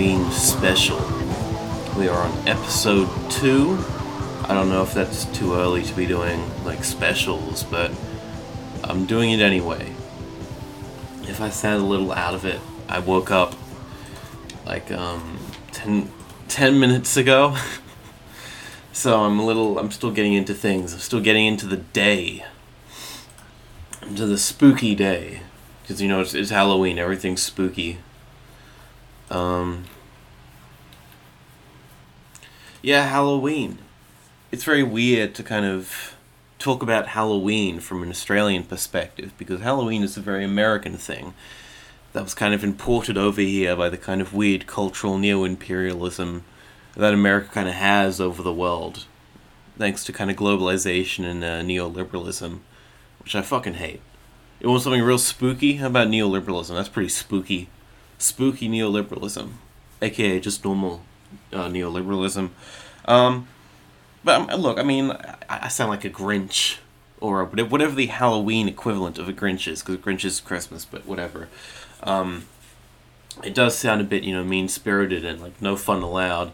Halloween special. We are on episode two. I don't know if that's too early to be doing like specials, but I'm doing it anyway. If I sound a little out of it, I woke up like um 10, 10 minutes ago. so I'm a little I'm still getting into things. I'm still getting into the day. Into the spooky day. Because you know it's, it's Halloween, everything's spooky. Um Yeah, Halloween. It's very weird to kind of talk about Halloween from an Australian perspective because Halloween is a very American thing that was kind of imported over here by the kind of weird cultural neo imperialism that America kind of has over the world, thanks to kind of globalization and uh, neoliberalism, which I fucking hate. You want something real spooky? How about neoliberalism? That's pretty spooky. Spooky neoliberalism, aka just normal uh, neoliberalism. Um, but um, look, I mean, I, I sound like a Grinch or whatever the Halloween equivalent of a Grinch is, because Grinch is Christmas, but whatever. Um, it does sound a bit, you know, mean spirited and like no fun allowed.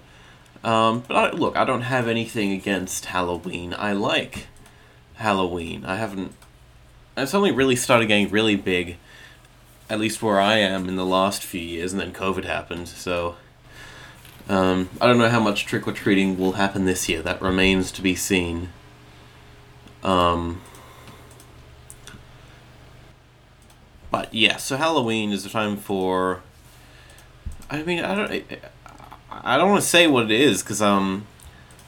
Um, but I, look, I don't have anything against Halloween. I like Halloween. I haven't. It's only really started getting really big, at least where I am, in the last few years, and then COVID happened. So um, I don't know how much trick or treating will happen this year. That remains to be seen. Um, but yeah, so Halloween is a time for. I mean, I don't. I don't want to say what it is because um,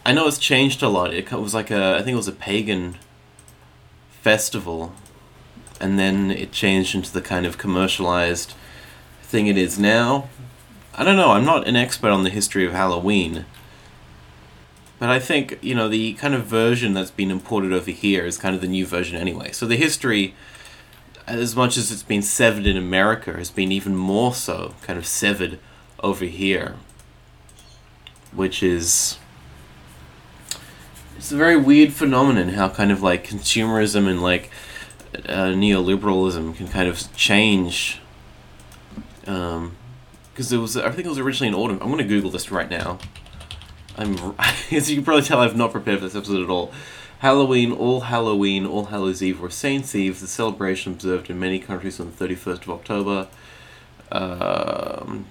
I know it's changed a lot. It was like a, I think it was a pagan festival, and then it changed into the kind of commercialized thing it is now. I don't know. I'm not an expert on the history of Halloween. But I think, you know, the kind of version that's been imported over here is kind of the new version anyway. So the history, as much as it's been severed in America, has been even more so kind of severed over here. Which is. It's a very weird phenomenon how kind of like consumerism and like uh, neoliberalism can kind of change. Um, because it was I think it was originally in autumn. I'm gonna Google this right now. I'm as you can probably tell, I've not prepared for this episode at all. Halloween, All Halloween, All Hallows Eve, or Saints Eve, the celebration observed in many countries on the 31st of October. Um,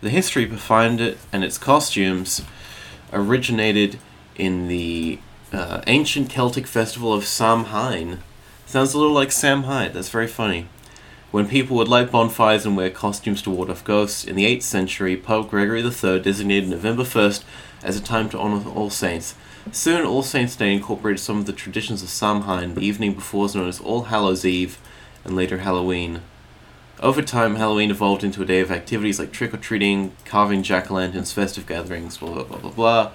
the history behind it and its costumes originated in the uh, ancient Celtic festival of Samhain. Sounds a little like Samhain. That's very funny when people would light bonfires and wear costumes to ward off ghosts. In the 8th century, Pope Gregory III designated November 1st as a time to honor All Saints. Soon, All Saints' Day incorporated some of the traditions of Samhain. The evening before was known as All Hallows Eve, and later Halloween. Over time, Halloween evolved into a day of activities like trick or treating, carving jack o' lanterns, festive gatherings, blah blah blah blah blah.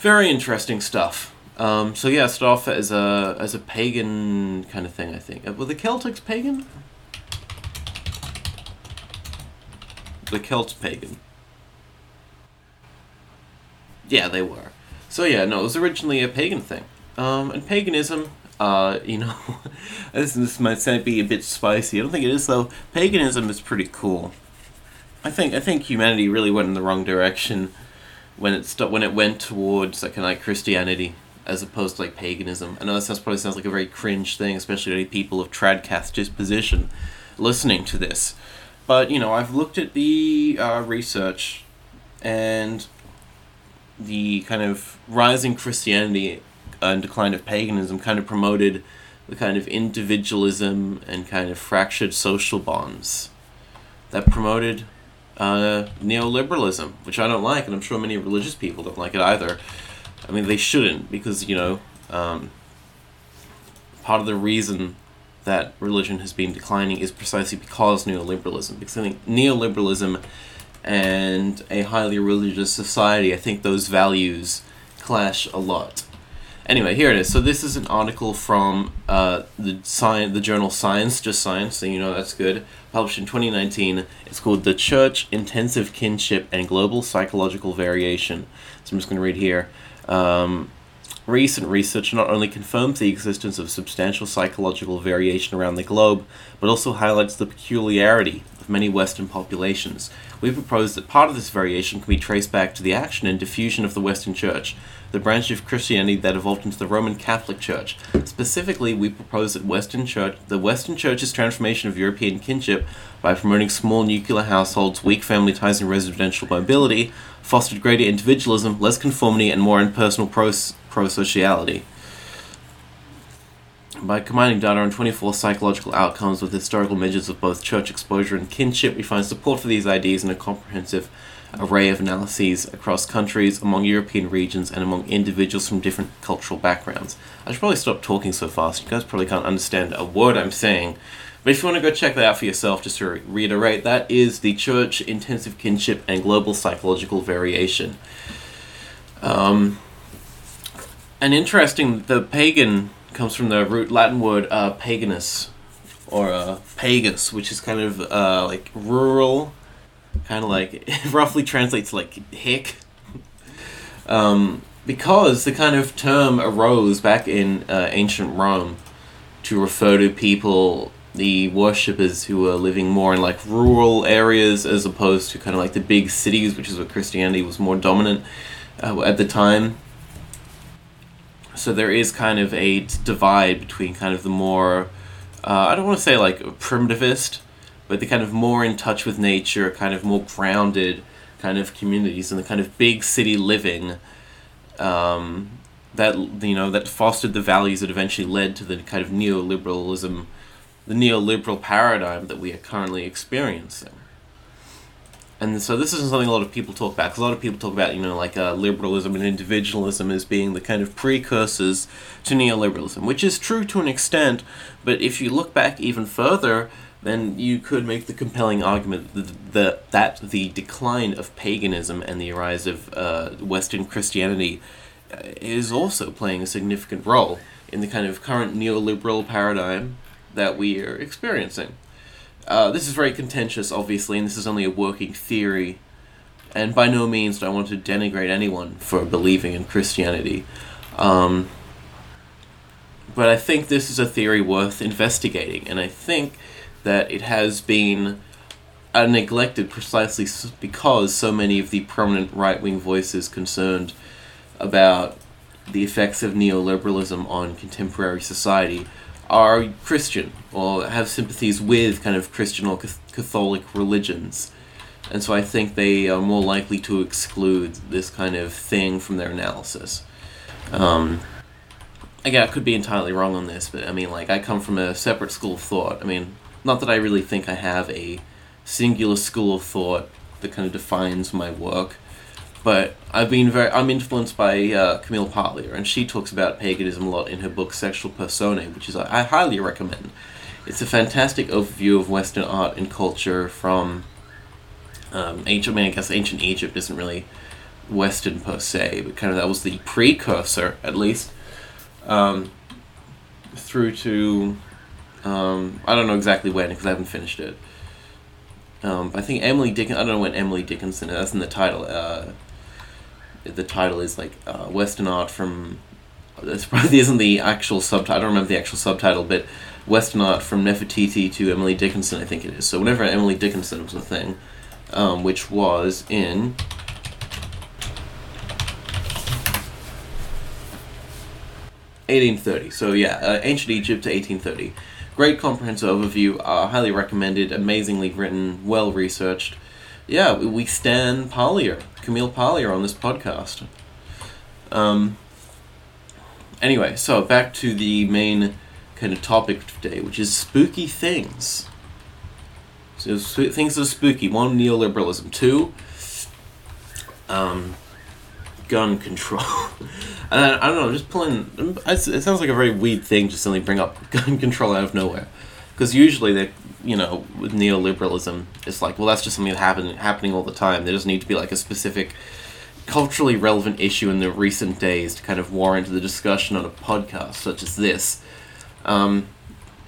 Very interesting stuff. Um, so yeah, start off as a as a pagan kind of thing. I think were the Celtics pagan? the Celts pagan. Yeah, they were. So yeah, no, it was originally a pagan thing. Um, and paganism, uh, you know, this, this might be a bit spicy. I don't think it is though. Paganism is pretty cool. I think I think humanity really went in the wrong direction when it st- when it went towards like kind like Christianity as opposed to like paganism. I know that sounds probably sounds like a very cringe thing, especially to any people of tradcath disposition listening to this. But you know, I've looked at the uh, research and the kind of rising Christianity and decline of paganism kind of promoted the kind of individualism and kind of fractured social bonds that promoted uh, neoliberalism, which I don't like, and I'm sure many religious people don't like it either. I mean, they shouldn't because you know um, part of the reason that religion has been declining is precisely because neoliberalism. Because I think neoliberalism and a highly religious society, I think those values clash a lot. Anyway, here it is. So this is an article from uh, the science, the journal Science, just Science, so you know that's good. Published in 2019. It's called "The Church: Intensive Kinship and Global Psychological Variation." So I'm just going to read here. Um, Recent research not only confirms the existence of substantial psychological variation around the globe, but also highlights the peculiarity of many Western populations. We propose that part of this variation can be traced back to the action and diffusion of the Western Church, the branch of Christianity that evolved into the Roman Catholic Church. Specifically, we propose that Western Church, the Western Church's transformation of European kinship by promoting small nuclear households, weak family ties, and residential mobility, fostered greater individualism, less conformity, and more impersonal pros- pro-sociality. By combining data on 24 psychological outcomes with historical measures of both church exposure and kinship, we find support for these ideas in a comprehensive array of analyses across countries, among European regions, and among individuals from different cultural backgrounds. I should probably stop talking so fast. You guys probably can't understand a word I'm saying. But if you want to go check that out for yourself, just to reiterate, that is the Church Intensive Kinship and Global Psychological Variation. Um, and interesting, the pagan comes from the root Latin word uh, paganus, or uh, pagus, which is kind of uh, like rural, kind of like roughly translates like hick. um, because the kind of term arose back in uh, ancient Rome to refer to people, the worshippers who were living more in like rural areas as opposed to kind of like the big cities, which is where Christianity was more dominant uh, at the time. So there is kind of a divide between kind of the more, uh, I don't want to say like primitivist, but the kind of more in touch with nature, kind of more grounded kind of communities and the kind of big city living um, that you know that fostered the values that eventually led to the kind of neoliberalism, the neoliberal paradigm that we are currently experiencing. And so this isn't something a lot of people talk about. Because a lot of people talk about, you know, like uh, liberalism and individualism as being the kind of precursors to neoliberalism, which is true to an extent. But if you look back even further, then you could make the compelling argument that the, that the decline of paganism and the rise of uh, Western Christianity uh, is also playing a significant role in the kind of current neoliberal paradigm that we are experiencing. Uh, this is very contentious, obviously, and this is only a working theory. And by no means do I want to denigrate anyone for believing in Christianity. Um, but I think this is a theory worth investigating, and I think that it has been uh, neglected precisely because so many of the prominent right wing voices concerned about the effects of neoliberalism on contemporary society are Christian or have sympathies with kind of Christian or Catholic religions. And so I think they are more likely to exclude this kind of thing from their analysis. Um, again, I could be entirely wrong on this, but I mean, like, I come from a separate school of thought. I mean, not that I really think I have a singular school of thought that kind of defines my work, but I've been very I'm influenced by uh, Camille Paglia, and she talks about paganism a lot in her book Sexual Personae, which is I highly recommend. It's a fantastic overview of Western art and culture from um, ancient. I, mean, I guess ancient Egypt isn't really Western per se, but kind of that was the precursor, at least, um, through to um, I don't know exactly when because I haven't finished it. Um, I think Emily Dickinson. I don't know when Emily Dickinson. That's in the title. Uh, the title is like uh, Western art from. This probably isn't the actual subtitle. I don't remember the actual subtitle, but Western art from Nefertiti to Emily Dickinson. I think it is. So whenever Emily Dickinson was a thing, um, which was in. Eighteen thirty. So yeah, uh, ancient Egypt to eighteen thirty. Great comprehensive overview. Uh, highly recommended. Amazingly written. Well researched yeah, we stand Paglia, Camille Paglia on this podcast. Um, anyway, so back to the main kind of topic today, which is spooky things. So things that are spooky. One, neoliberalism. Two, um, gun control. and I, I, don't know, just pulling. It sounds like a very weird thing to suddenly bring up gun control out of nowhere, because usually they you know, with neoliberalism, it's like, well, that's just something that happen, happening all the time. There doesn't need to be like a specific culturally relevant issue in the recent days to kind of warrant the discussion on a podcast such as this. Um,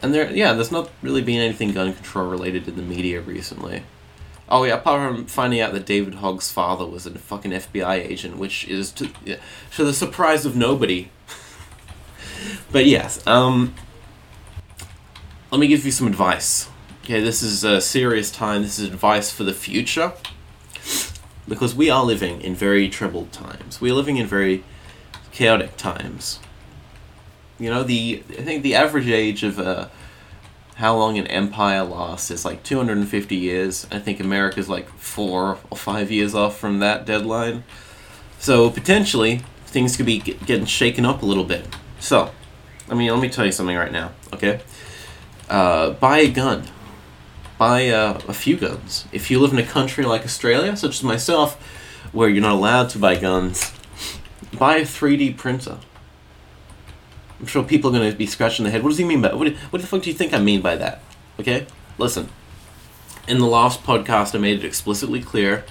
and there, yeah, there's not really been anything gun control related in the media recently. Oh yeah, apart from finding out that David Hogg's father was a fucking FBI agent, which is to, yeah, to the surprise of nobody. but yes, um, let me give you some advice. Okay, this is a serious time. This is advice for the future. Because we are living in very troubled times. We are living in very chaotic times. You know, the I think the average age of uh, how long an empire lasts is like 250 years. I think America's like four or five years off from that deadline. So potentially things could be getting shaken up a little bit. So, I mean, let me tell you something right now, okay? Uh, buy a gun. Buy uh, a few guns. If you live in a country like Australia, such as myself, where you're not allowed to buy guns, buy a 3D printer. I'm sure people are going to be scratching their head. What does he mean by what? What the fuck do you think I mean by that? Okay, listen. In the last podcast, I made it explicitly clear.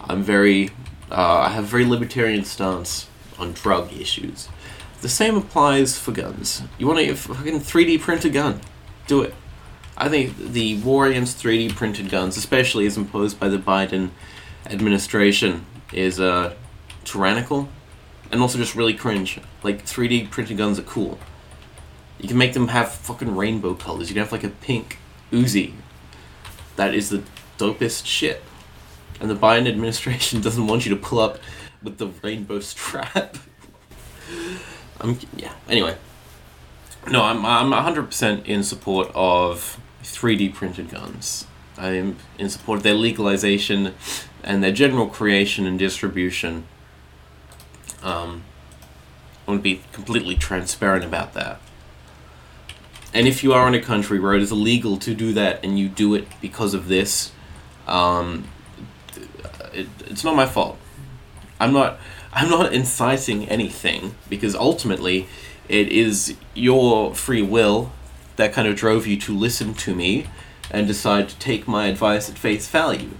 I'm very, uh, I have a very libertarian stance on drug issues. The same applies for guns. You want to fucking 3D print a gun? Do it. I think the war against 3D printed guns, especially as imposed by the Biden administration, is uh, tyrannical and also just really cringe. Like 3D printed guns are cool. You can make them have fucking rainbow colors. You can have like a pink Uzi. That is the dopest shit. And the Biden administration doesn't want you to pull up with the rainbow strap. I'm yeah. Anyway, no, I'm I'm 100% in support of 3D printed guns. I'm in support of their legalization and their general creation and distribution. Um, I want to be completely transparent about that. And if you are in a country where it is illegal to do that and you do it because of this, um, it, it's not my fault. I'm not I'm not inciting anything because ultimately it is your free will that kind of drove you to listen to me and decide to take my advice at face value.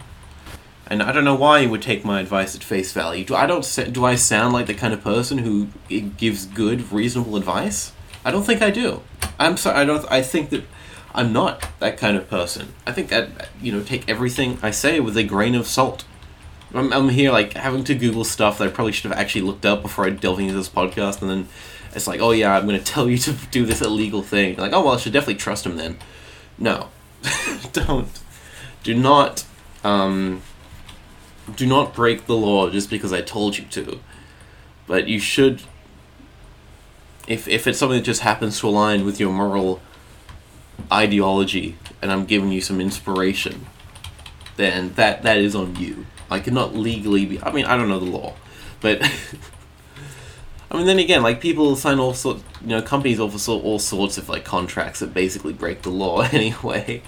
And I don't know why you would take my advice at face value. Do I don't do I sound like the kind of person who eh, gives good, reasonable advice? I don't think I do. I'm sorry. I don't. I think that I'm not that kind of person. I think that you know take everything I say with a grain of salt. I'm, I'm here like having to Google stuff that I probably should have actually looked up before I delve into this podcast, and then it's like, oh yeah, I'm going to tell you to do this illegal thing. Like, oh well, I should definitely trust him then. No, don't. Do not. Um, do not break the law just because I told you to. But you should. If if it's something that just happens to align with your moral ideology, and I'm giving you some inspiration, then that that is on you. I cannot legally be. I mean, I don't know the law, but I mean, then again, like people sign all sorts, you know, companies offer all sorts of like contracts that basically break the law anyway.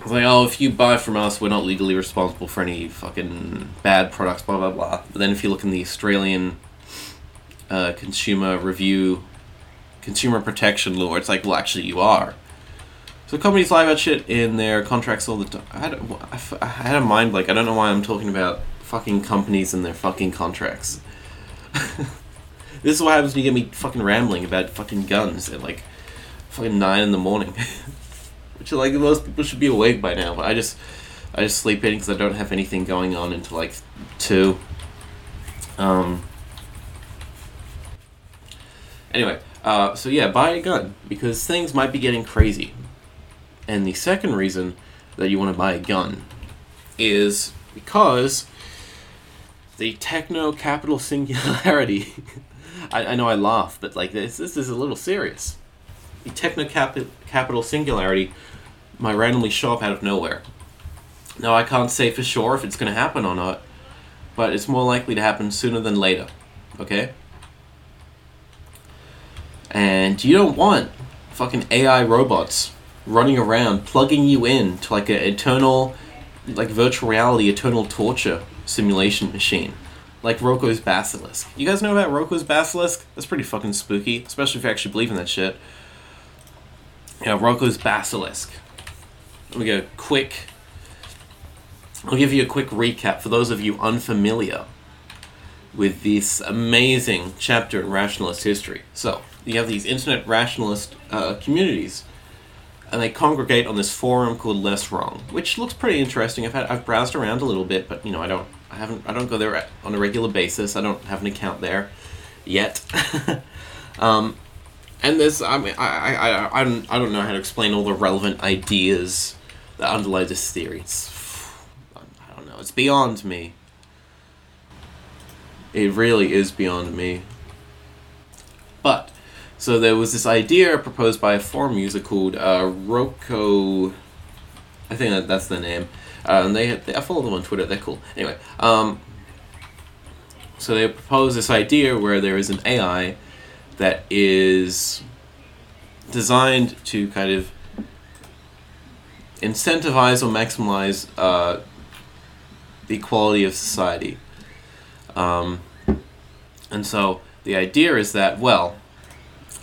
It's like, oh, if you buy from us, we're not legally responsible for any fucking bad products, blah blah blah. But then if you look in the Australian uh, consumer review, consumer protection law, it's like, well, actually, you are. So companies lie about shit in their contracts all the time. I had, I had a mind blank. I don't know why I'm talking about fucking companies and their fucking contracts. this is what happens when you get me fucking rambling about fucking guns at like fucking nine in the morning. Which like most people should be awake by now, but I just I just sleep in because I don't have anything going on until like two. Um. Anyway, uh, so yeah, buy a gun because things might be getting crazy. And the second reason that you want to buy a gun is because the techno capital singularity. I, I know I laugh, but like this, this is a little serious. The techno capital singularity might randomly show up out of nowhere. Now I can't say for sure if it's going to happen or not, but it's more likely to happen sooner than later. Okay. And you don't want fucking AI robots running around plugging you in to like an eternal like virtual reality eternal torture simulation machine like Roko's Basilisk. You guys know about Roko's Basilisk? That's pretty fucking spooky, especially if you actually believe in that shit. Yeah, Roko's Basilisk. Let me go quick. I'll give you a quick recap for those of you unfamiliar with this amazing chapter in rationalist history. So, you have these internet rationalist uh, communities and they congregate on this forum called Less Wrong, which looks pretty interesting. I've had I've browsed around a little bit, but you know I don't I haven't I don't go there on a regular basis. I don't have an account there yet. um, and there's I mean I, I, I, I, don't, I don't know how to explain all the relevant ideas that underlie this theory. It's I don't know. It's beyond me. It really is beyond me. But so there was this idea proposed by a forum user called uh, Roko. I think that, that's the name. Uh, and they, they I follow them on Twitter. They're cool. Anyway, um, so they propose this idea where there is an AI that is designed to kind of incentivize or maximize uh, the equality of society. Um, and so the idea is that, well,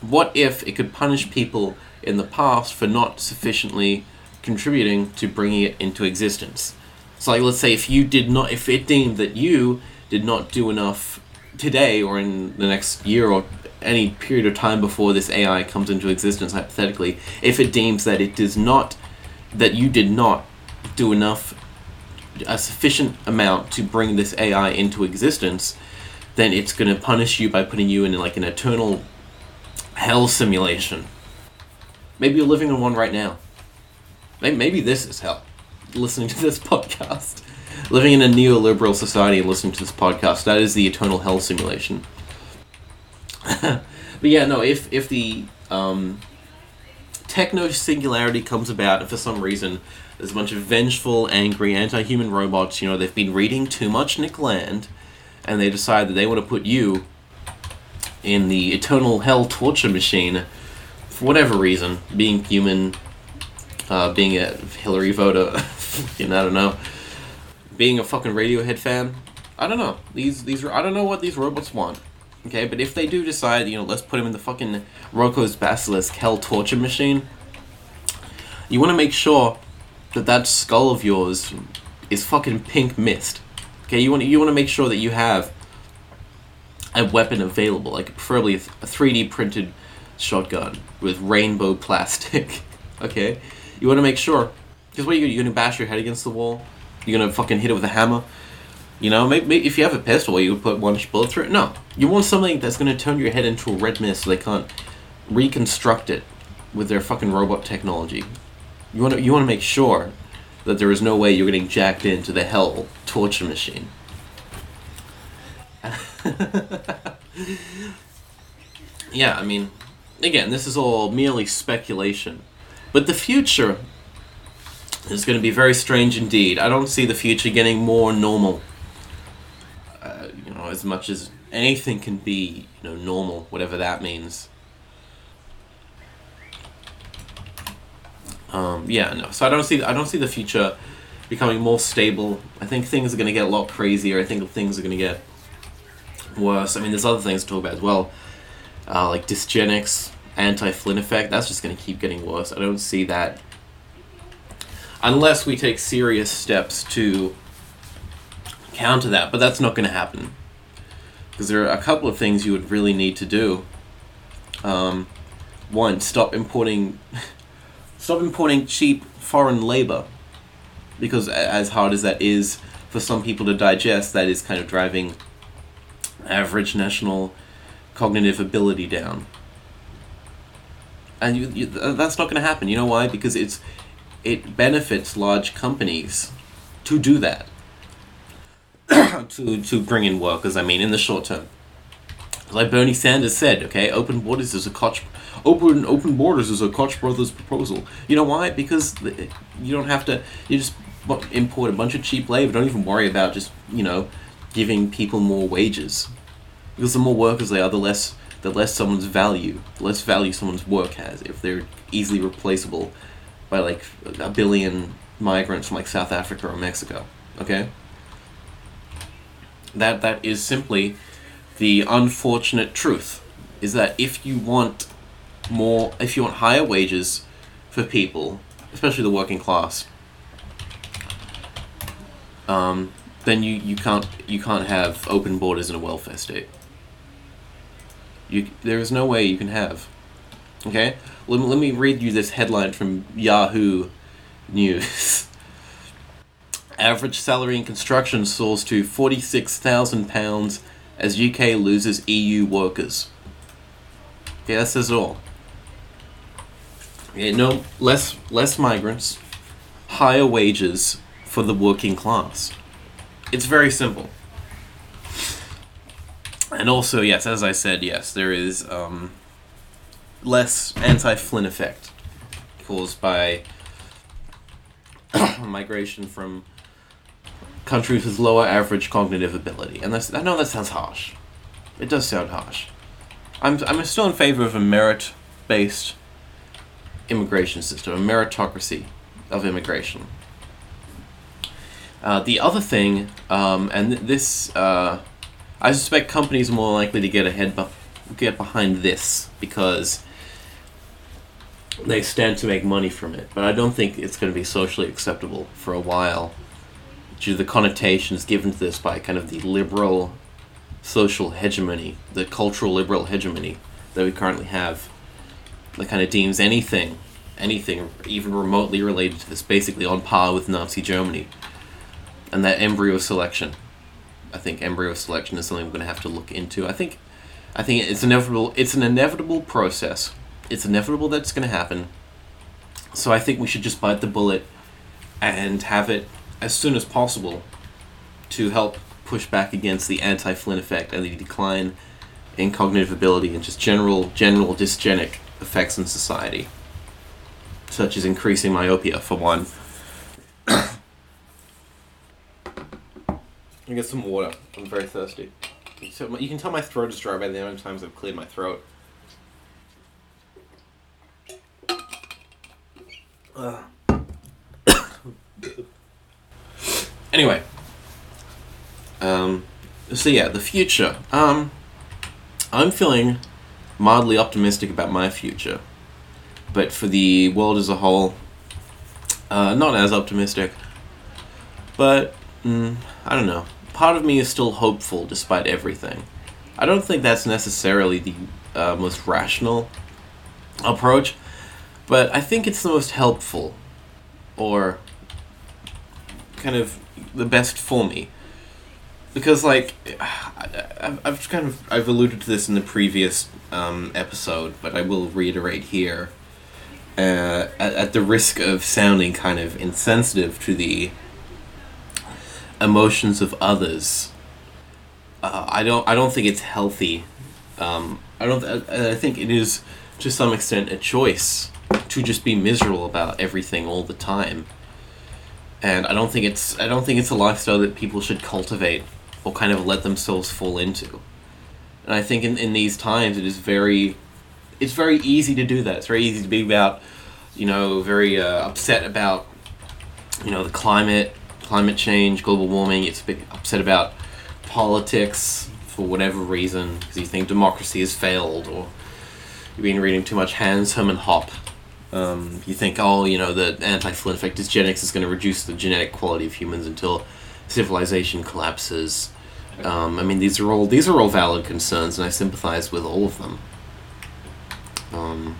what if it could punish people in the past for not sufficiently contributing to bringing it into existence? So, like, let's say if you did not, if it deemed that you did not do enough today or in the next year or any period of time before this AI comes into existence, hypothetically, if it deems that it does not, that you did not do enough, a sufficient amount to bring this AI into existence, then it's going to punish you by putting you in like an eternal hell simulation. Maybe you're living in one right now. Maybe, this is hell. Listening to this podcast. Living in a neoliberal society and listening to this podcast, that is the eternal hell simulation. but yeah, no, if, if the um, techno singularity comes about and for some reason there's a bunch of vengeful, angry, anti human robots, you know, they've been reading too much Nick Land, and they decide that they want to put you in the eternal hell torture machine for whatever reason, being human, uh, being a Hillary voter, you know, I don't know, being a fucking Radiohead fan. I don't know. These these I don't know what these robots want. Okay, but if they do decide, you know, let's put him in the fucking Roko's Basilisk hell torture machine, you want to make sure that that skull of yours is fucking pink mist. Okay, you want you want to make sure that you have a weapon available, like preferably a 3D printed shotgun with rainbow plastic. okay, you want to make sure because what are you, you gonna bash your head against the wall? You're gonna fucking hit it with a hammer. You know, maybe, maybe if you have a pistol, you would put one bullet through it. No, you want something that's gonna turn your head into a red mist, so they can't reconstruct it with their fucking robot technology. You want to you want to make sure that there is no way you're getting jacked into the hell torture machine. yeah, I mean, again, this is all merely speculation. But the future is going to be very strange indeed. I don't see the future getting more normal. Uh, you know, as much as anything can be, you know, normal, whatever that means. Um, yeah, no. So I don't see I don't see the future becoming more stable. I think things are going to get a lot crazier. I think things are going to get worse. I mean, there's other things to talk about as well, uh, like dysgenics, anti-Flynn effect. That's just going to keep getting worse. I don't see that unless we take serious steps to counter that. But that's not going to happen because there are a couple of things you would really need to do. Um, one, stop importing, stop importing cheap foreign labor, because as hard as that is for some people to digest, that is kind of driving average national cognitive ability down. And you, you, that's not going to happen. You know why? Because it's it benefits large companies to do that. to to bring in workers, I mean, in the short term. Like Bernie Sanders said, okay, open borders is a Koch, open open borders is a Koch brothers proposal. You know why? Because you don't have to. You just import a bunch of cheap labor. Don't even worry about just you know giving people more wages. Because the more workers they are, the less the less someone's value, the less value someone's work has if they're easily replaceable by like a billion migrants from like South Africa or Mexico. Okay? That that is simply the unfortunate truth is that if you want more if you want higher wages for people, especially the working class, um, then you, you can't you can't have open borders in a welfare state. You there is no way you can have Okay, let me, let me read you this headline from Yahoo News. Average salary in construction soars to £46,000 as UK loses EU workers. Okay, that says it all. Okay, no, less, less migrants, higher wages for the working class. It's very simple. And also, yes, as I said, yes, there is um, less anti Flynn effect caused by migration from countries with lower average cognitive ability. And that's, I know that sounds harsh. It does sound harsh. I'm, I'm still in favor of a merit based immigration system, a meritocracy of immigration. Uh, the other thing, um, and this, uh, I suspect companies are more likely to get ahead, be- get behind this because they stand to make money from it. But I don't think it's going to be socially acceptable for a while due to the connotations given to this by kind of the liberal social hegemony, the cultural liberal hegemony that we currently have, that kind of deems anything, anything even remotely related to this basically on par with Nazi Germany. And that embryo selection. I think embryo selection is something we're going to have to look into. I think, I think it's inevitable. It's an inevitable process. It's inevitable that it's going to happen. So I think we should just bite the bullet and have it as soon as possible to help push back against the anti-Flynn effect and the decline in cognitive ability and just general general dysgenic effects in society, such as increasing myopia for one. I get some water. I'm very thirsty. So you can tell my throat is dry by the amount of times I've cleared my throat. Ugh. anyway. Um, so yeah, the future. Um, I'm feeling mildly optimistic about my future, but for the world as a whole, uh, not as optimistic. But mm, I don't know. Part of me is still hopeful despite everything. I don't think that's necessarily the uh, most rational approach, but I think it's the most helpful, or kind of the best for me because like I've kind of I've alluded to this in the previous um, episode, but I will reiterate here. Uh, at, at the risk of sounding kind of insensitive to the emotions of others, uh, I don't I don't think it's healthy. Um, I don't. I, I think it is to some extent a choice to just be miserable about everything all the time. And I don't think it's I don't think it's a lifestyle that people should cultivate or kind of let themselves fall into. And I think in, in these times it is very it's very easy to do that. It's very easy to be about you know, very uh, upset about you know, the climate, climate change, global warming. It's a bit upset about politics for whatever reason because you think democracy has failed or you've been reading too much Hans Hermann Hoppe. Um, you think, oh, you know, the anti-Flynn effect is genetics is going to reduce the genetic quality of humans until civilization collapses. Um, I mean, these are all these are all valid concerns, and I sympathize with all of them. Um,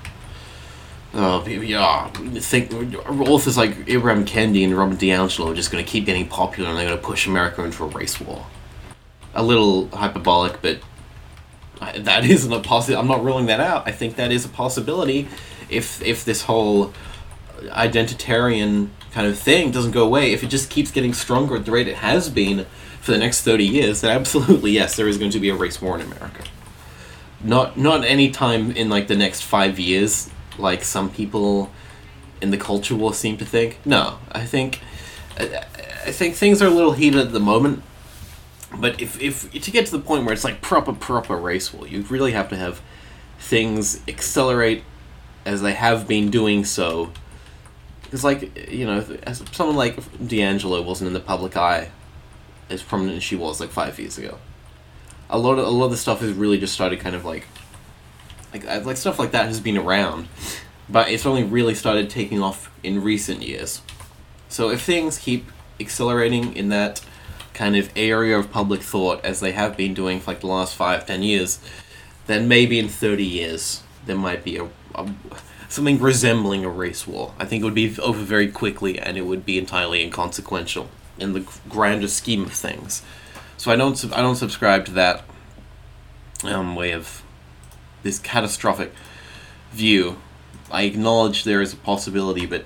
uh, yeah, think authors like Abraham Kendi and Robert DiAngelo are just going to keep getting popular, and they're going to push America into a race war. A little hyperbolic, but that isn't a possibility. I'm not ruling that out. I think that is a possibility if if this whole identitarian kind of thing doesn't go away. If it just keeps getting stronger at the rate it has been for the next 30 years, then absolutely yes, there is going to be a race war in America. Not not any time in like the next 5 years like some people in the culture war seem to think. No, I think I, I think things are a little heated at the moment. But if, if to get to the point where it's like proper proper race war, you really have to have things accelerate as they have been doing so. Because like you know, as someone like DiAngelo wasn't in the public eye as prominent as she was like five years ago. A lot of a lot of the stuff has really just started kind of like like like stuff like that has been around, but it's only really started taking off in recent years. So if things keep accelerating in that kind of area of public thought as they have been doing for like the last five, ten years, then maybe in thirty years there might be a, a something resembling a race war. I think it would be over very quickly, and it would be entirely inconsequential in the grander scheme of things. So I don't I don't subscribe to that um, way of this catastrophic view. I acknowledge there is a possibility, but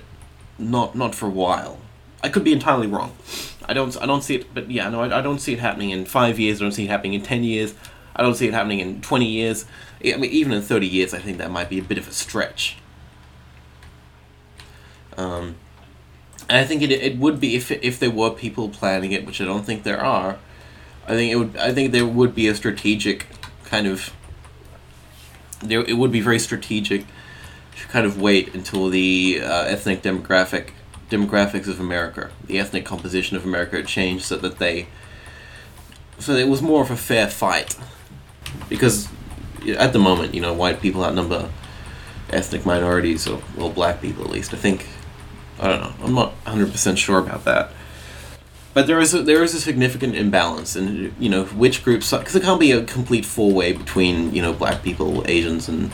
not not for a while. I could be entirely wrong. I don't I don't see it, but yeah, no, I, I don't see it happening in five years. I don't see it happening in ten years. I don't see it happening in twenty years. I mean, even in thirty years, I think that might be a bit of a stretch. Um, and I think it, it would be if if there were people planning it, which I don't think there are. I think it would. I think there would be a strategic kind of. There, it would be very strategic to kind of wait until the uh, ethnic demographic demographics of America, the ethnic composition of America, changed so that they. So it was more of a fair fight, because at the moment, you know, white people outnumber ethnic minorities, or well, black people at least. I think I don't know. I'm not 100% sure about that. But there is a, there is a significant imbalance in you know which groups because it can't be a complete four way between you know black people, Asians, and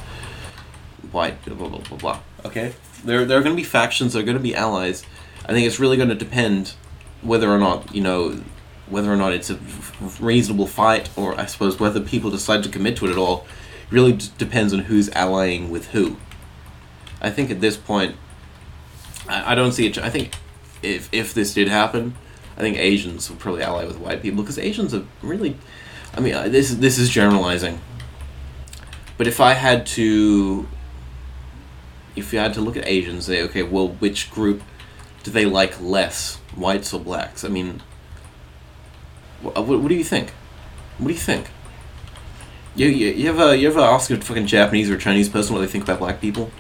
white blah blah blah blah. blah. Okay, there there are going to be factions. There are going to be allies. I think it's really going to depend whether or not you know whether or not it's a reasonable fight, or I suppose whether people decide to commit to it at all. Really d- depends on who's allying with who. I think at this point, I, I don't see it. I think if if this did happen, I think Asians will probably ally with white people because Asians are really. I mean, uh, this this is generalizing. But if I had to, if you had to look at Asians, say, okay, well, which group do they like less, whites or blacks? I mean, what, what do you think? What do you think? You, you, you ever you ever ask a fucking Japanese or Chinese person what they think about black people?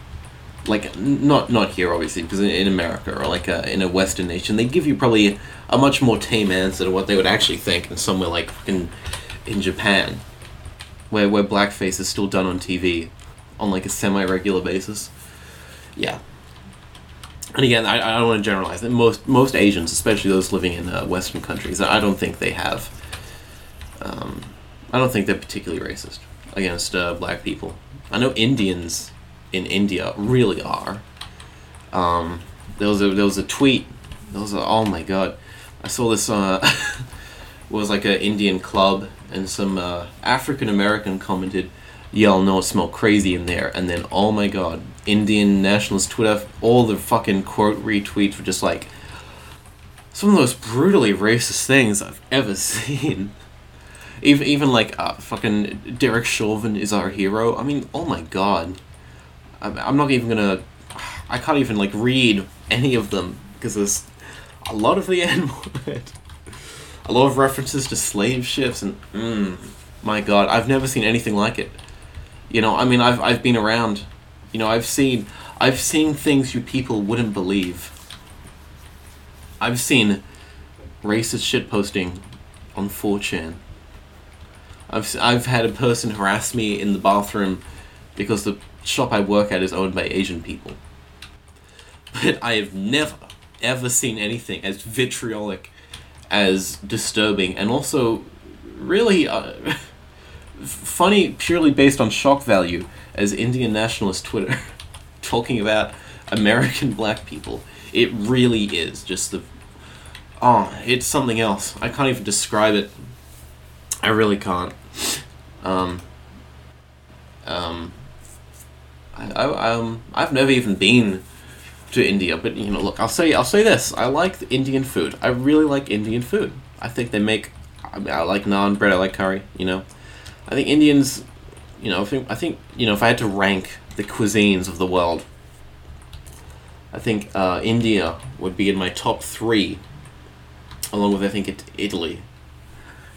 Like not not here obviously because in America or like a, uh, in a Western nation they give you probably a much more tame answer to what they would actually think in somewhere like in in Japan, where where blackface is still done on TV, on like a semi regular basis. Yeah. And again, I, I don't want to generalize that most most Asians, especially those living in uh, Western countries, I don't think they have. Um, I don't think they're particularly racist against uh, black people. I know Indians in India really are. Um, there was a there was a tweet. There was a, oh my god, I saw this. Uh, was like an Indian club, and some uh, African American commented, "Y'all know it smell crazy in there." And then oh my god, Indian nationalist Twitter, all the fucking quote retweets were just like some of the most brutally racist things I've ever seen. Even even like uh, fucking Derek Chauvin is our hero. I mean, oh my god. I'm not even gonna. I can't even like read any of them because there's a lot of the N word, a lot of references to slave ships, and mm, my God, I've never seen anything like it. You know, I mean, I've I've been around. You know, I've seen I've seen things you people wouldn't believe. I've seen racist shit posting on 4chan. I've I've had a person harass me in the bathroom because the shop I work at is owned by Asian people. But I have never, ever seen anything as vitriolic, as disturbing, and also really uh, funny purely based on shock value as Indian nationalist Twitter talking about American black people. It really is just the. Oh, it's something else. I can't even describe it. I really can't. Um, um, I, I um I've never even been to India, but you know, look, I'll say I'll say this: I like Indian food. I really like Indian food. I think they make. I, mean, I like naan bread. I like curry. You know, I think Indians. You know, I think I think you know if I had to rank the cuisines of the world, I think uh, India would be in my top three, along with I think it, Italy.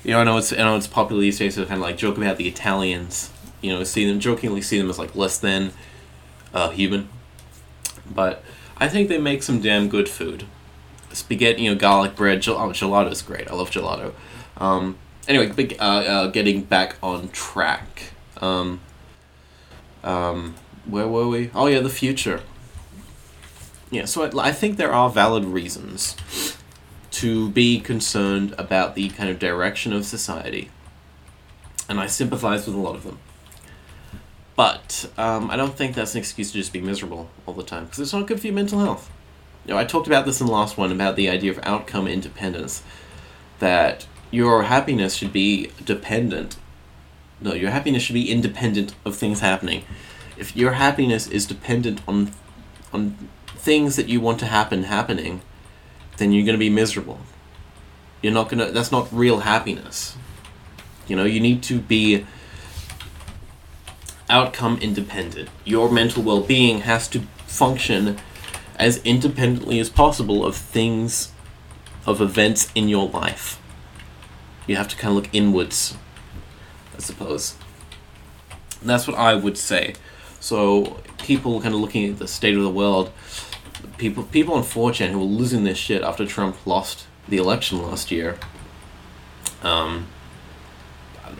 You know, I know it's I know it's popular these days to kind of like joke about the Italians. You know, see them jokingly see them as like less than uh, human. But I think they make some damn good food. Spaghetti, you know, garlic bread. Gel- oh, gelato is great. I love gelato. Um, anyway, big, uh, uh, getting back on track. Um, um, where were we? Oh yeah, the future. Yeah, so I, I think there are valid reasons to be concerned about the kind of direction of society, and I sympathize with a lot of them. But um, I don't think that's an excuse to just be miserable all the time because it's not good for your mental health. You know, I talked about this in the last one about the idea of outcome independence. That your happiness should be dependent. No, your happiness should be independent of things happening. If your happiness is dependent on on things that you want to happen happening, then you're going to be miserable. You're not going to that's not real happiness. You know, you need to be outcome independent. Your mental well-being has to function as independently as possible of things of events in your life. You have to kind of look inwards, I suppose. And that's what I would say. So people kind of looking at the state of the world, people people on 4chan who were losing their shit after Trump lost the election last year. Um,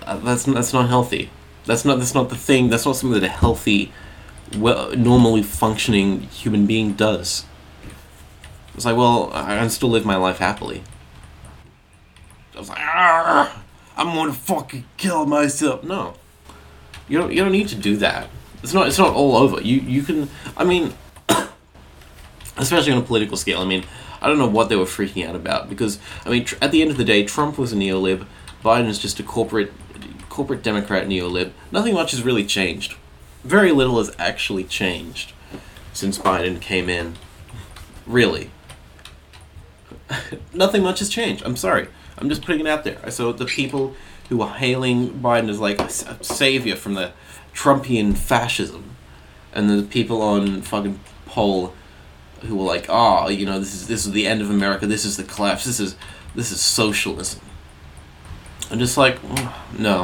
that's that's not healthy. That's not that's not the thing. That's not something that a healthy, well, normally functioning human being does. It's like, well, I can still live my life happily. I was like, I'm gonna fucking kill myself. No, you don't. You don't need to do that. It's not. It's not all over. You. You can. I mean, especially on a political scale. I mean, I don't know what they were freaking out about because I mean, tr- at the end of the day, Trump was a neolib. Biden is just a corporate, corporate Democrat neolib. Nothing much has really changed. Very little has actually changed since Biden came in. Really. Nothing much has changed. I'm sorry. I'm just putting it out there. So the people who are hailing Biden as like a savior from the Trumpian fascism, and the people on fucking poll who were like, "Oh, you know, this is this is the end of America. This is the collapse. This is this is socialism." I'm just like, mm, no,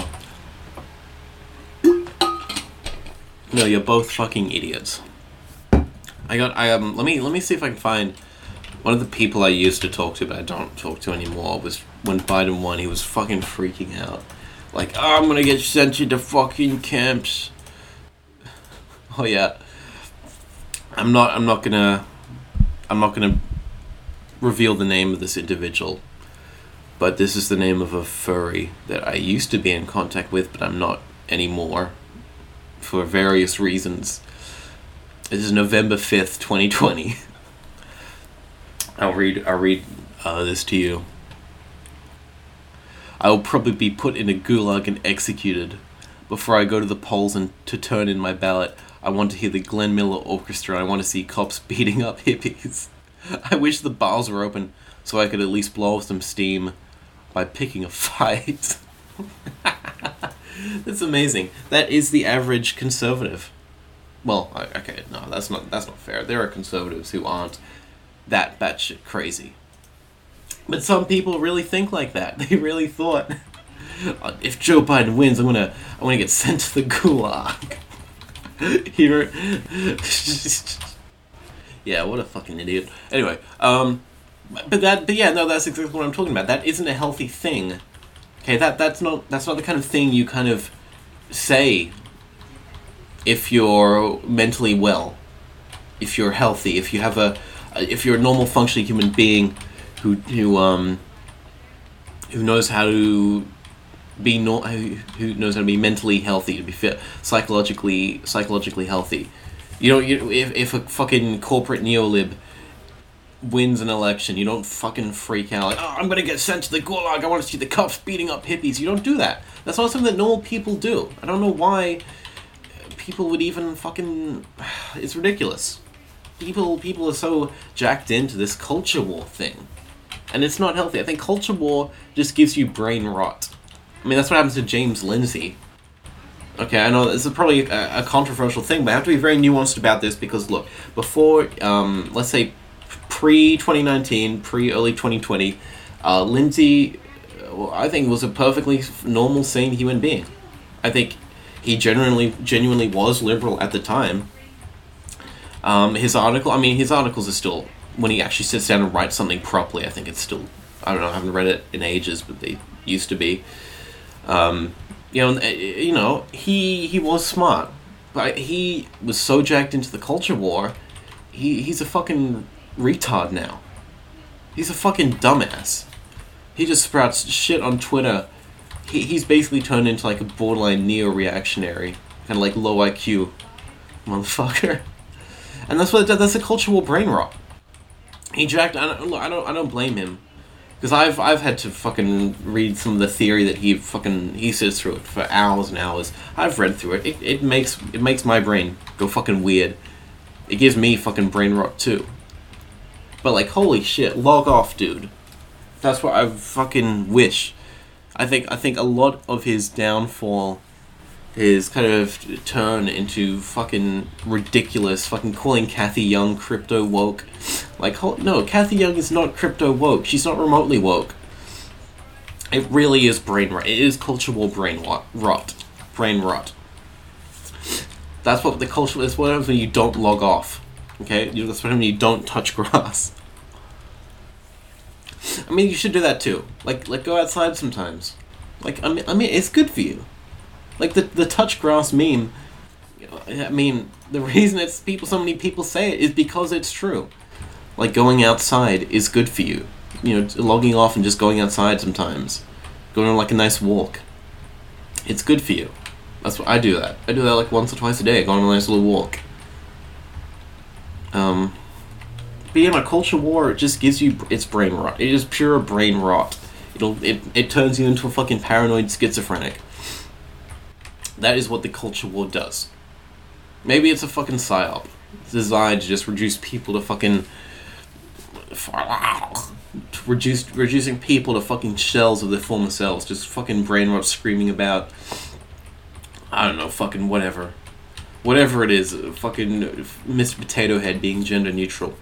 no, you're both fucking idiots. I got I um let me let me see if I can find one of the people I used to talk to but I don't talk to anymore was when Biden won he was fucking freaking out. Like, oh, I'm gonna get sent to fucking camps. Oh yeah. I'm not I'm not gonna I'm not gonna reveal the name of this individual. But this is the name of a furry that I used to be in contact with, but I'm not anymore. For various reasons. It is November 5th, 2020. I'll read I'll read uh, this to you. I will probably be put in a gulag and executed. Before I go to the polls and to turn in my ballot, I want to hear the Glenn Miller Orchestra. I want to see cops beating up hippies. I wish the bars were open so I could at least blow off some steam by picking a fight. that's amazing. That is the average conservative. Well, okay, no, that's not that's not fair. There are conservatives who aren't that batshit crazy. But some people really think like that. They really thought, if Joe Biden wins, I'm gonna I'm gonna get sent to the gulag. Here, yeah, what a fucking idiot. Anyway, um, but that, but yeah, no, that's exactly what I'm talking about. That isn't a healthy thing. Okay, that that's not that's not the kind of thing you kind of say if you're mentally well, if you're healthy, if you have a, if you're a normal functioning human being who who um who knows how to be no who, who knows how to be mentally healthy to be fit psychologically psychologically healthy. You know you if, if a fucking corporate neolib wins an election you don't fucking freak out like oh i'm gonna get sent to the gulag i want to see the cops beating up hippies you don't do that that's not something that normal people do i don't know why people would even fucking it's ridiculous people people are so jacked into this culture war thing and it's not healthy. I think culture war just gives you brain rot. I mean, that's what happens to James Lindsay. Okay, I know this is probably a, a controversial thing, but I have to be very nuanced about this because look, before, um, let's say, pre 2019, pre early 2020, uh, Lindsay, well, I think, was a perfectly normal, sane human being. I think he genuinely, genuinely was liberal at the time. Um, his article, I mean, his articles are still when he actually sits down and writes something properly, I think it's still I don't know. I haven't read it in ages, but they used to be. Um, you know, eh, you know, he he was smart, but he was so jacked into the culture war. He he's a fucking retard now. He's a fucking dumbass. He just sprouts shit on Twitter. He, he's basically turned into like a borderline neo-reactionary kind of like low IQ motherfucker. And that's what that's a cultural brain rot. He jacked. I don't. I don't. I don't blame him, because I've I've had to fucking read some of the theory that he fucking he sits through it for hours and hours. I've read through it. It, it makes it makes my brain go fucking weird. It gives me fucking brain rot too. But like, holy shit, log off, dude. That's what I fucking wish. I think I think a lot of his downfall his kind of turn into fucking ridiculous, fucking calling Cathy Young crypto woke. Like, no, Cathy Young is not crypto woke. She's not remotely woke. It really is brain rot. It is cultural brain rot. Brain rot. That's what the culture is. When you don't log off. Okay? That's what happens when you don't touch grass. I mean, you should do that too. Like, like go outside sometimes. Like, I mean, I mean, it's good for you. Like the the touch grass meme. I mean, the reason it's people so many people say it is because it's true. Like going outside is good for you. You know, logging off and just going outside sometimes, going on like a nice walk. It's good for you. That's what I do. That I do that like once or twice a day. Go on a nice little walk. Um, but yeah, my culture war it just gives you it's brain rot. It is pure brain rot. It'll it it turns you into a fucking paranoid schizophrenic. That is what the culture war does. Maybe it's a fucking psyop designed to just reduce people to fucking reduce reducing people to fucking shells of their former selves, just fucking brain rot screaming about I don't know, fucking whatever. Whatever it is, fucking Mr. Potato Head being gender neutral.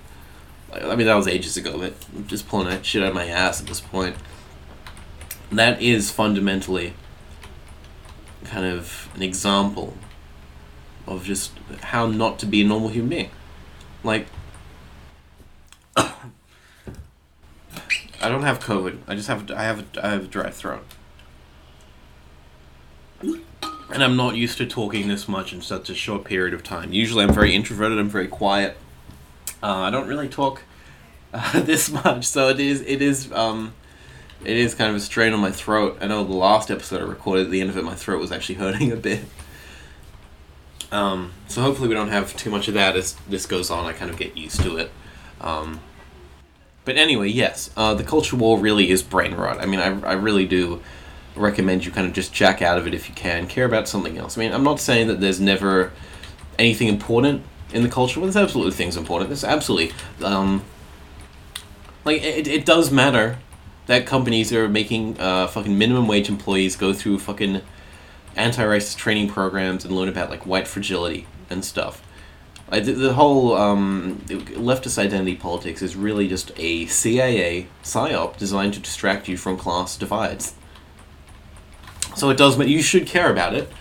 I mean, that was ages ago, but I'm just pulling that shit out of my ass at this point. That is fundamentally kind of an example of just how not to be a normal human being. Like, I don't have COVID. I just have I have I have a dry throat, and I'm not used to talking this much in such a short period of time. Usually, I'm very introverted. I'm very quiet. Uh, I don't really talk uh, this much, so it is it is um, it is kind of a strain on my throat. I know the last episode I recorded, at the end of it, my throat was actually hurting a bit. Um, so hopefully we don't have too much of that as this goes on. I kind of get used to it. Um, but anyway, yes, uh, the culture war really is brain rot. I mean, I, I really do recommend you kind of just jack out of it if you can. Care about something else. I mean, I'm not saying that there's never anything important in the culture. Well, there's absolutely things important. There's absolutely um, like it, it does matter that companies are making uh, fucking minimum wage employees go through fucking anti-racist training programs and learn about like white fragility and stuff. Like, the, the whole um, leftist identity politics is really just a CIA psyop designed to distract you from class divides. So it does, but you should care about it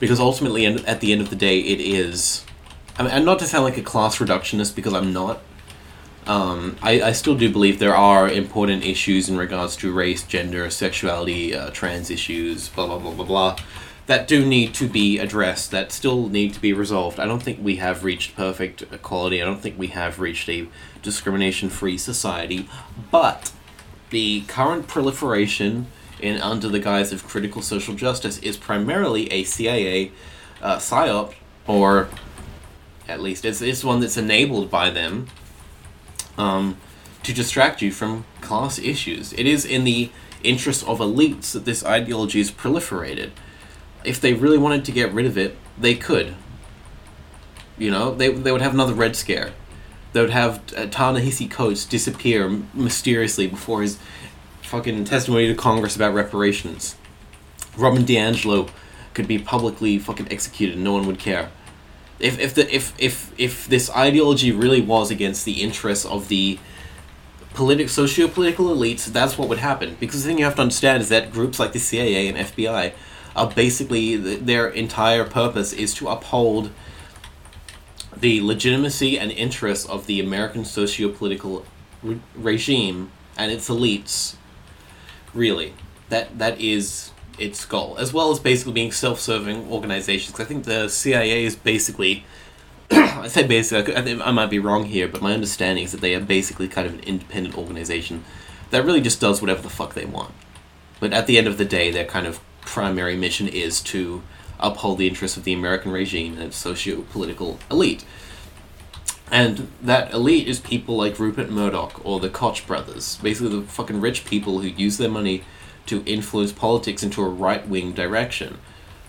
because ultimately, at the end of the day, it is. I mean, and not to sound like a class reductionist because I'm not. Um, I, I still do believe there are important issues in regards to race, gender, sexuality, uh, trans issues, blah, blah, blah, blah, blah, that do need to be addressed, that still need to be resolved. I don't think we have reached perfect equality. I don't think we have reached a discrimination free society. But the current proliferation in under the guise of critical social justice is primarily a CIA uh, psyop, or at least it's, it's one that's enabled by them um, to distract you from class issues. It is in the interest of elites that this ideology is proliferated. If they really wanted to get rid of it, they could. You know, they, they would have another Red Scare. They would have uh, Ta-Nehisi Coates disappear mysteriously before his fucking testimony to Congress about reparations. Robin DiAngelo could be publicly fucking executed and no one would care if if the if if if this ideology really was against the interests of the politic socio-political elites, that's what would happen. Because the thing you have to understand is that groups like the CIA and FBI are basically their entire purpose is to uphold the legitimacy and interests of the American socio-political re- regime and its elites. Really, that that is its goal, as well as basically being self-serving organizations. I think the CIA is basically, I say basically, I, think I might be wrong here, but my understanding is that they are basically kind of an independent organization that really just does whatever the fuck they want. But at the end of the day, their kind of primary mission is to uphold the interests of the American regime and its socio-political elite. And that elite is people like Rupert Murdoch or the Koch brothers, basically the fucking rich people who use their money to influence politics into a right wing direction.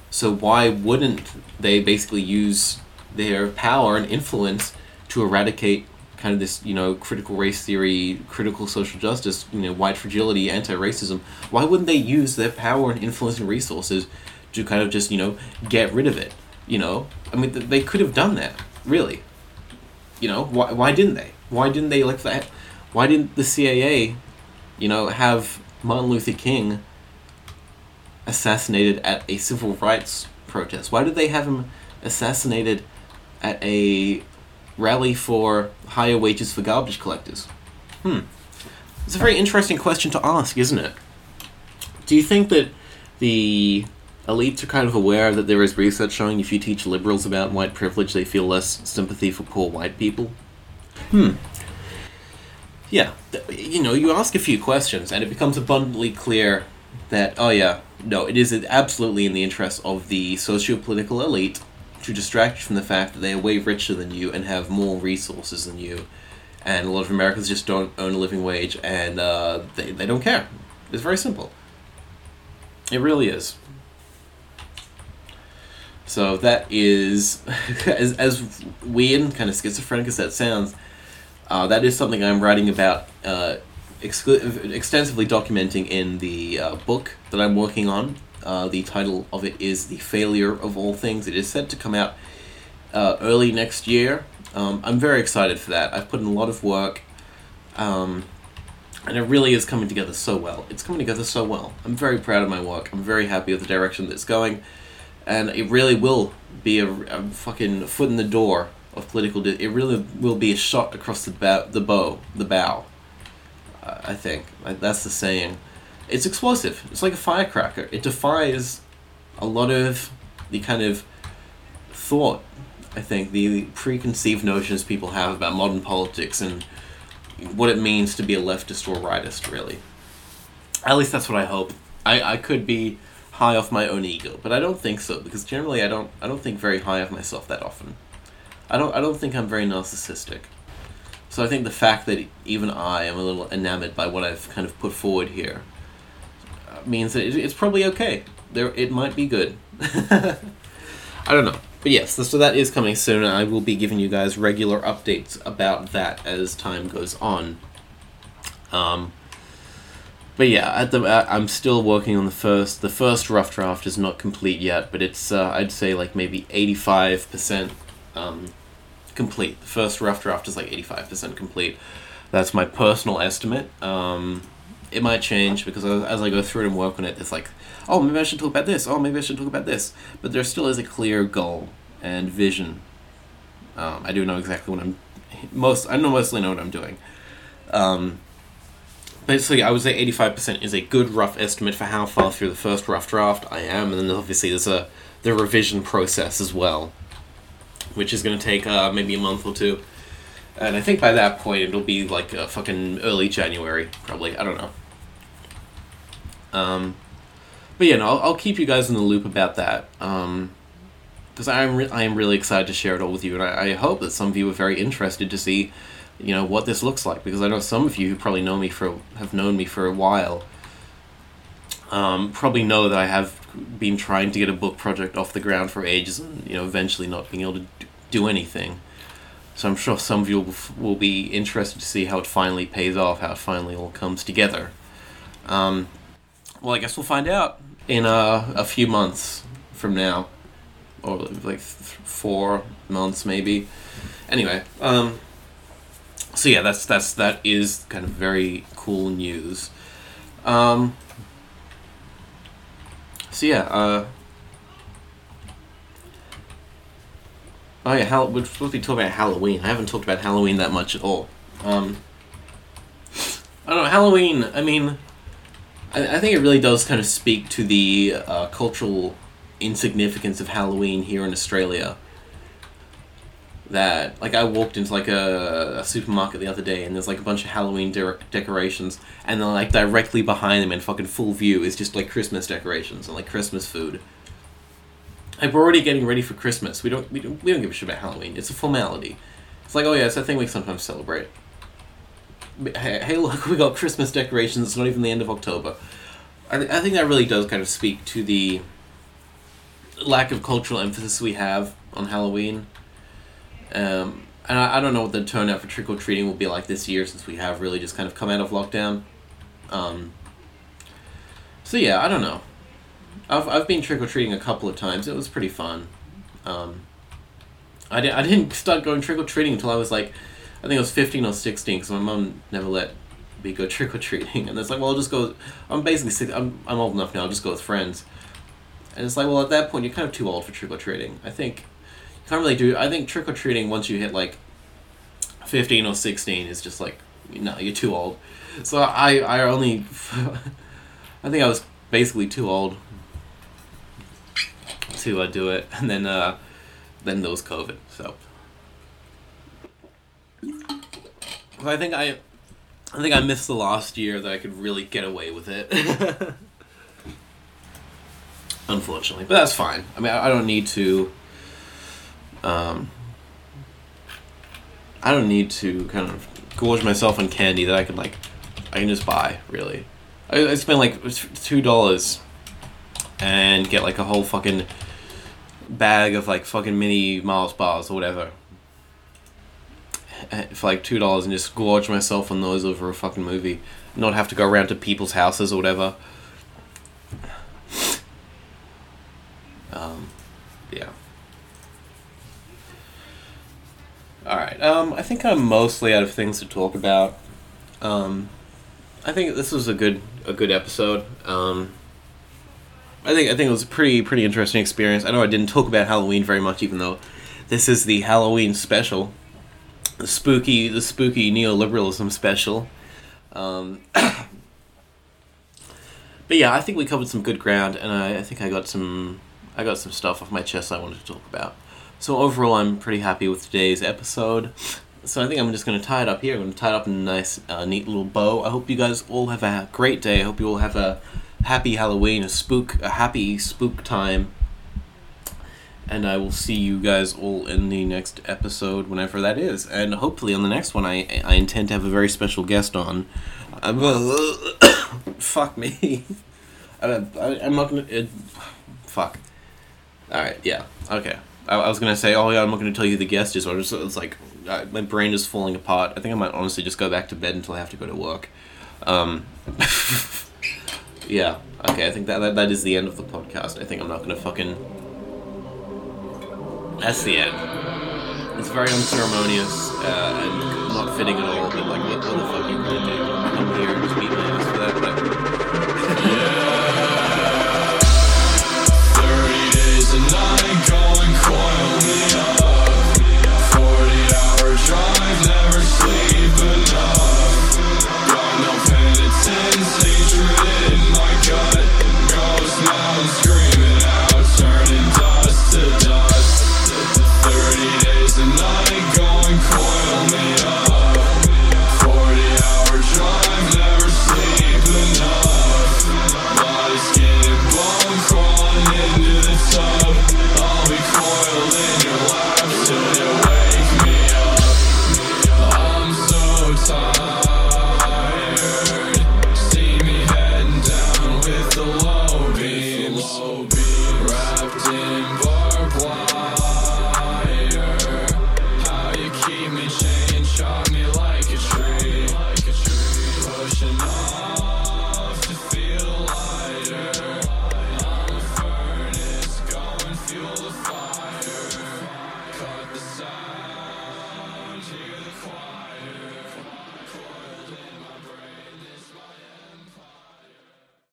So why wouldn't they basically use their power and influence to eradicate kind of this, you know, critical race theory, critical social justice, you know, white fragility, anti-racism? Why wouldn't they use their power and influence and resources to kind of just, you know, get rid of it? You know, I mean, they could have done that, really. You know, why, why didn't they? Why didn't they like that? Why didn't the CIA, you know, have Martin Luther King assassinated at a civil rights protest? Why did they have him assassinated at a rally for higher wages for garbage collectors? Hmm. It's a very interesting question to ask, isn't it? Do you think that the elites are kind of aware that there is research showing if you teach liberals about white privilege, they feel less sympathy for poor white people? Hmm. Yeah, you know, you ask a few questions, and it becomes abundantly clear that, oh yeah, no, it is absolutely in the interest of the socio political elite to distract you from the fact that they are way richer than you and have more resources than you. And a lot of Americans just don't earn a living wage and uh, they, they don't care. It's very simple. It really is. So that is, as, as weird, and kind of schizophrenic as that sounds, uh, that is something I'm writing about, uh, exclu- extensively documenting in the uh, book that I'm working on. Uh, the title of it is The Failure of All Things. It is set to come out uh, early next year. Um, I'm very excited for that. I've put in a lot of work, um, and it really is coming together so well. It's coming together so well. I'm very proud of my work. I'm very happy with the direction that it's going and it really will be a, a fucking foot in the door of political. Di- it really will be a shot across the bow, the bow, the bow. I think that's the saying. It's explosive. It's like a firecracker. It defies a lot of the kind of thought. I think the preconceived notions people have about modern politics and what it means to be a leftist or rightist. Really, at least that's what I hope. I I could be high off my own ego, but I don't think so because generally I don't I don't think very high of myself that often. I don't I don't think I'm very narcissistic. So I think the fact that even I am a little enamored by what I've kind of put forward here uh, means that it's probably okay. There it might be good. I don't know. But yes, so that is coming soon, and I will be giving you guys regular updates about that as time goes on. Um, but yeah, at the uh, I'm still working on the first. The first rough draft is not complete yet, but it's uh, I'd say like maybe eighty five percent um, complete. The first rough draft is like eighty five percent complete. That's my personal estimate. Um, it might change because as I go through it and work on it, it's like, oh, maybe I should talk about this. Oh, maybe I should talk about this. But there still is a clear goal and vision. Um, I do know exactly what I'm. Most I know mostly know what I'm doing. Um, basically, I would say 85% is a good rough estimate for how far through the first rough draft I am, and then obviously there's a the revision process as well, which is going to take uh, maybe a month or two. And I think by that point it'll be like a fucking early January, probably. I don't know. Um, but yeah, no, I'll, I'll keep you guys in the loop about that. Um, because I'm re- I am really excited to share it all with you, and I, I hope that some of you are very interested to see you know what this looks like because I know some of you who probably know me for have known me for a while um, probably know that I have been trying to get a book project off the ground for ages and you know eventually not being able to do anything. So I'm sure some of you will, will be interested to see how it finally pays off, how it finally all comes together. Um, well, I guess we'll find out in a few months from now, or like th- four months maybe. Anyway, um, so yeah, that's that's that is kind of very cool news. Um, so yeah, uh, oh yeah, Hall- we're supposed to be talking about Halloween. I haven't talked about Halloween that much at all. Um, I don't know Halloween. I mean, I, I think it really does kind of speak to the uh, cultural insignificance of Halloween here in Australia that like I walked into like a, a, supermarket the other day and there's like a bunch of Halloween de- decorations and then like directly behind them in fucking full view is just like Christmas decorations and like Christmas food. like we're already getting ready for Christmas. We don't we don't we don't give a shit about Halloween. It's a formality. It's like oh yeah, it's a thing we sometimes celebrate. Hey, hey, look, we got Christmas decorations. It's not even the end of October. I, th- I think that really does kind of speak to the lack of cultural emphasis we have on Halloween. Um, and I, I don't know what the turnout for trick or treating will be like this year since we have really just kind of come out of lockdown. Um, so yeah, I don't know. I've, I've been trick or treating a couple of times. It was pretty fun. Um, I, di- I didn't start going trick or treating until I was like, I think I was 15 or 16 because my mum never let me go trick or treating. And it's like, well, I'll just go. I'm basically, six, I'm, I'm old enough now, I'll just go with friends. And it's like, well, at that point, you're kind of too old for trick or treating. I think can't really do. I think trick or treating once you hit like 15 or 16 is just like, no, you're too old. So I, I only, I think I was basically too old to uh, do it, and then uh, then there was COVID. So So I think I, I think I missed the last year that I could really get away with it. Unfortunately, but that's fine. I mean, I, I don't need to. Um, I don't need to kind of gorge myself on candy that I can like, I can just buy. Really, I, I spend like two dollars, and get like a whole fucking bag of like fucking mini Mars bars or whatever eh, for like two dollars and just gorge myself on those over a fucking movie, not have to go around to people's houses or whatever. Um, yeah. All right. Um, I think I'm mostly out of things to talk about. Um, I think this was a good a good episode. Um, I think I think it was a pretty pretty interesting experience. I know I didn't talk about Halloween very much, even though this is the Halloween special, the spooky the spooky neoliberalism special. Um, but yeah, I think we covered some good ground, and I, I think I got some I got some stuff off my chest I wanted to talk about. So overall, I'm pretty happy with today's episode. So I think I'm just going to tie it up here. I'm going to tie it up in a nice, uh, neat little bow. I hope you guys all have a great day. I hope you all have a happy Halloween, a spook, a happy spook time. And I will see you guys all in the next episode, whenever that is. And hopefully, on the next one, I I intend to have a very special guest on. I'm, fuck me. I, I'm not gonna. It, fuck. All right. Yeah. Okay. I, I was gonna say, oh yeah, I'm not gonna tell you the guest is. Just, it's like uh, my brain is falling apart. I think I might honestly just go back to bed until I have to go to work. Um, yeah. Okay. I think that, that that is the end of the podcast. I think I'm not gonna fucking. That's the end. It's very unceremonious uh, and not fitting at all. But like, what, what the fuck are you gonna do? Come here just beat my ass for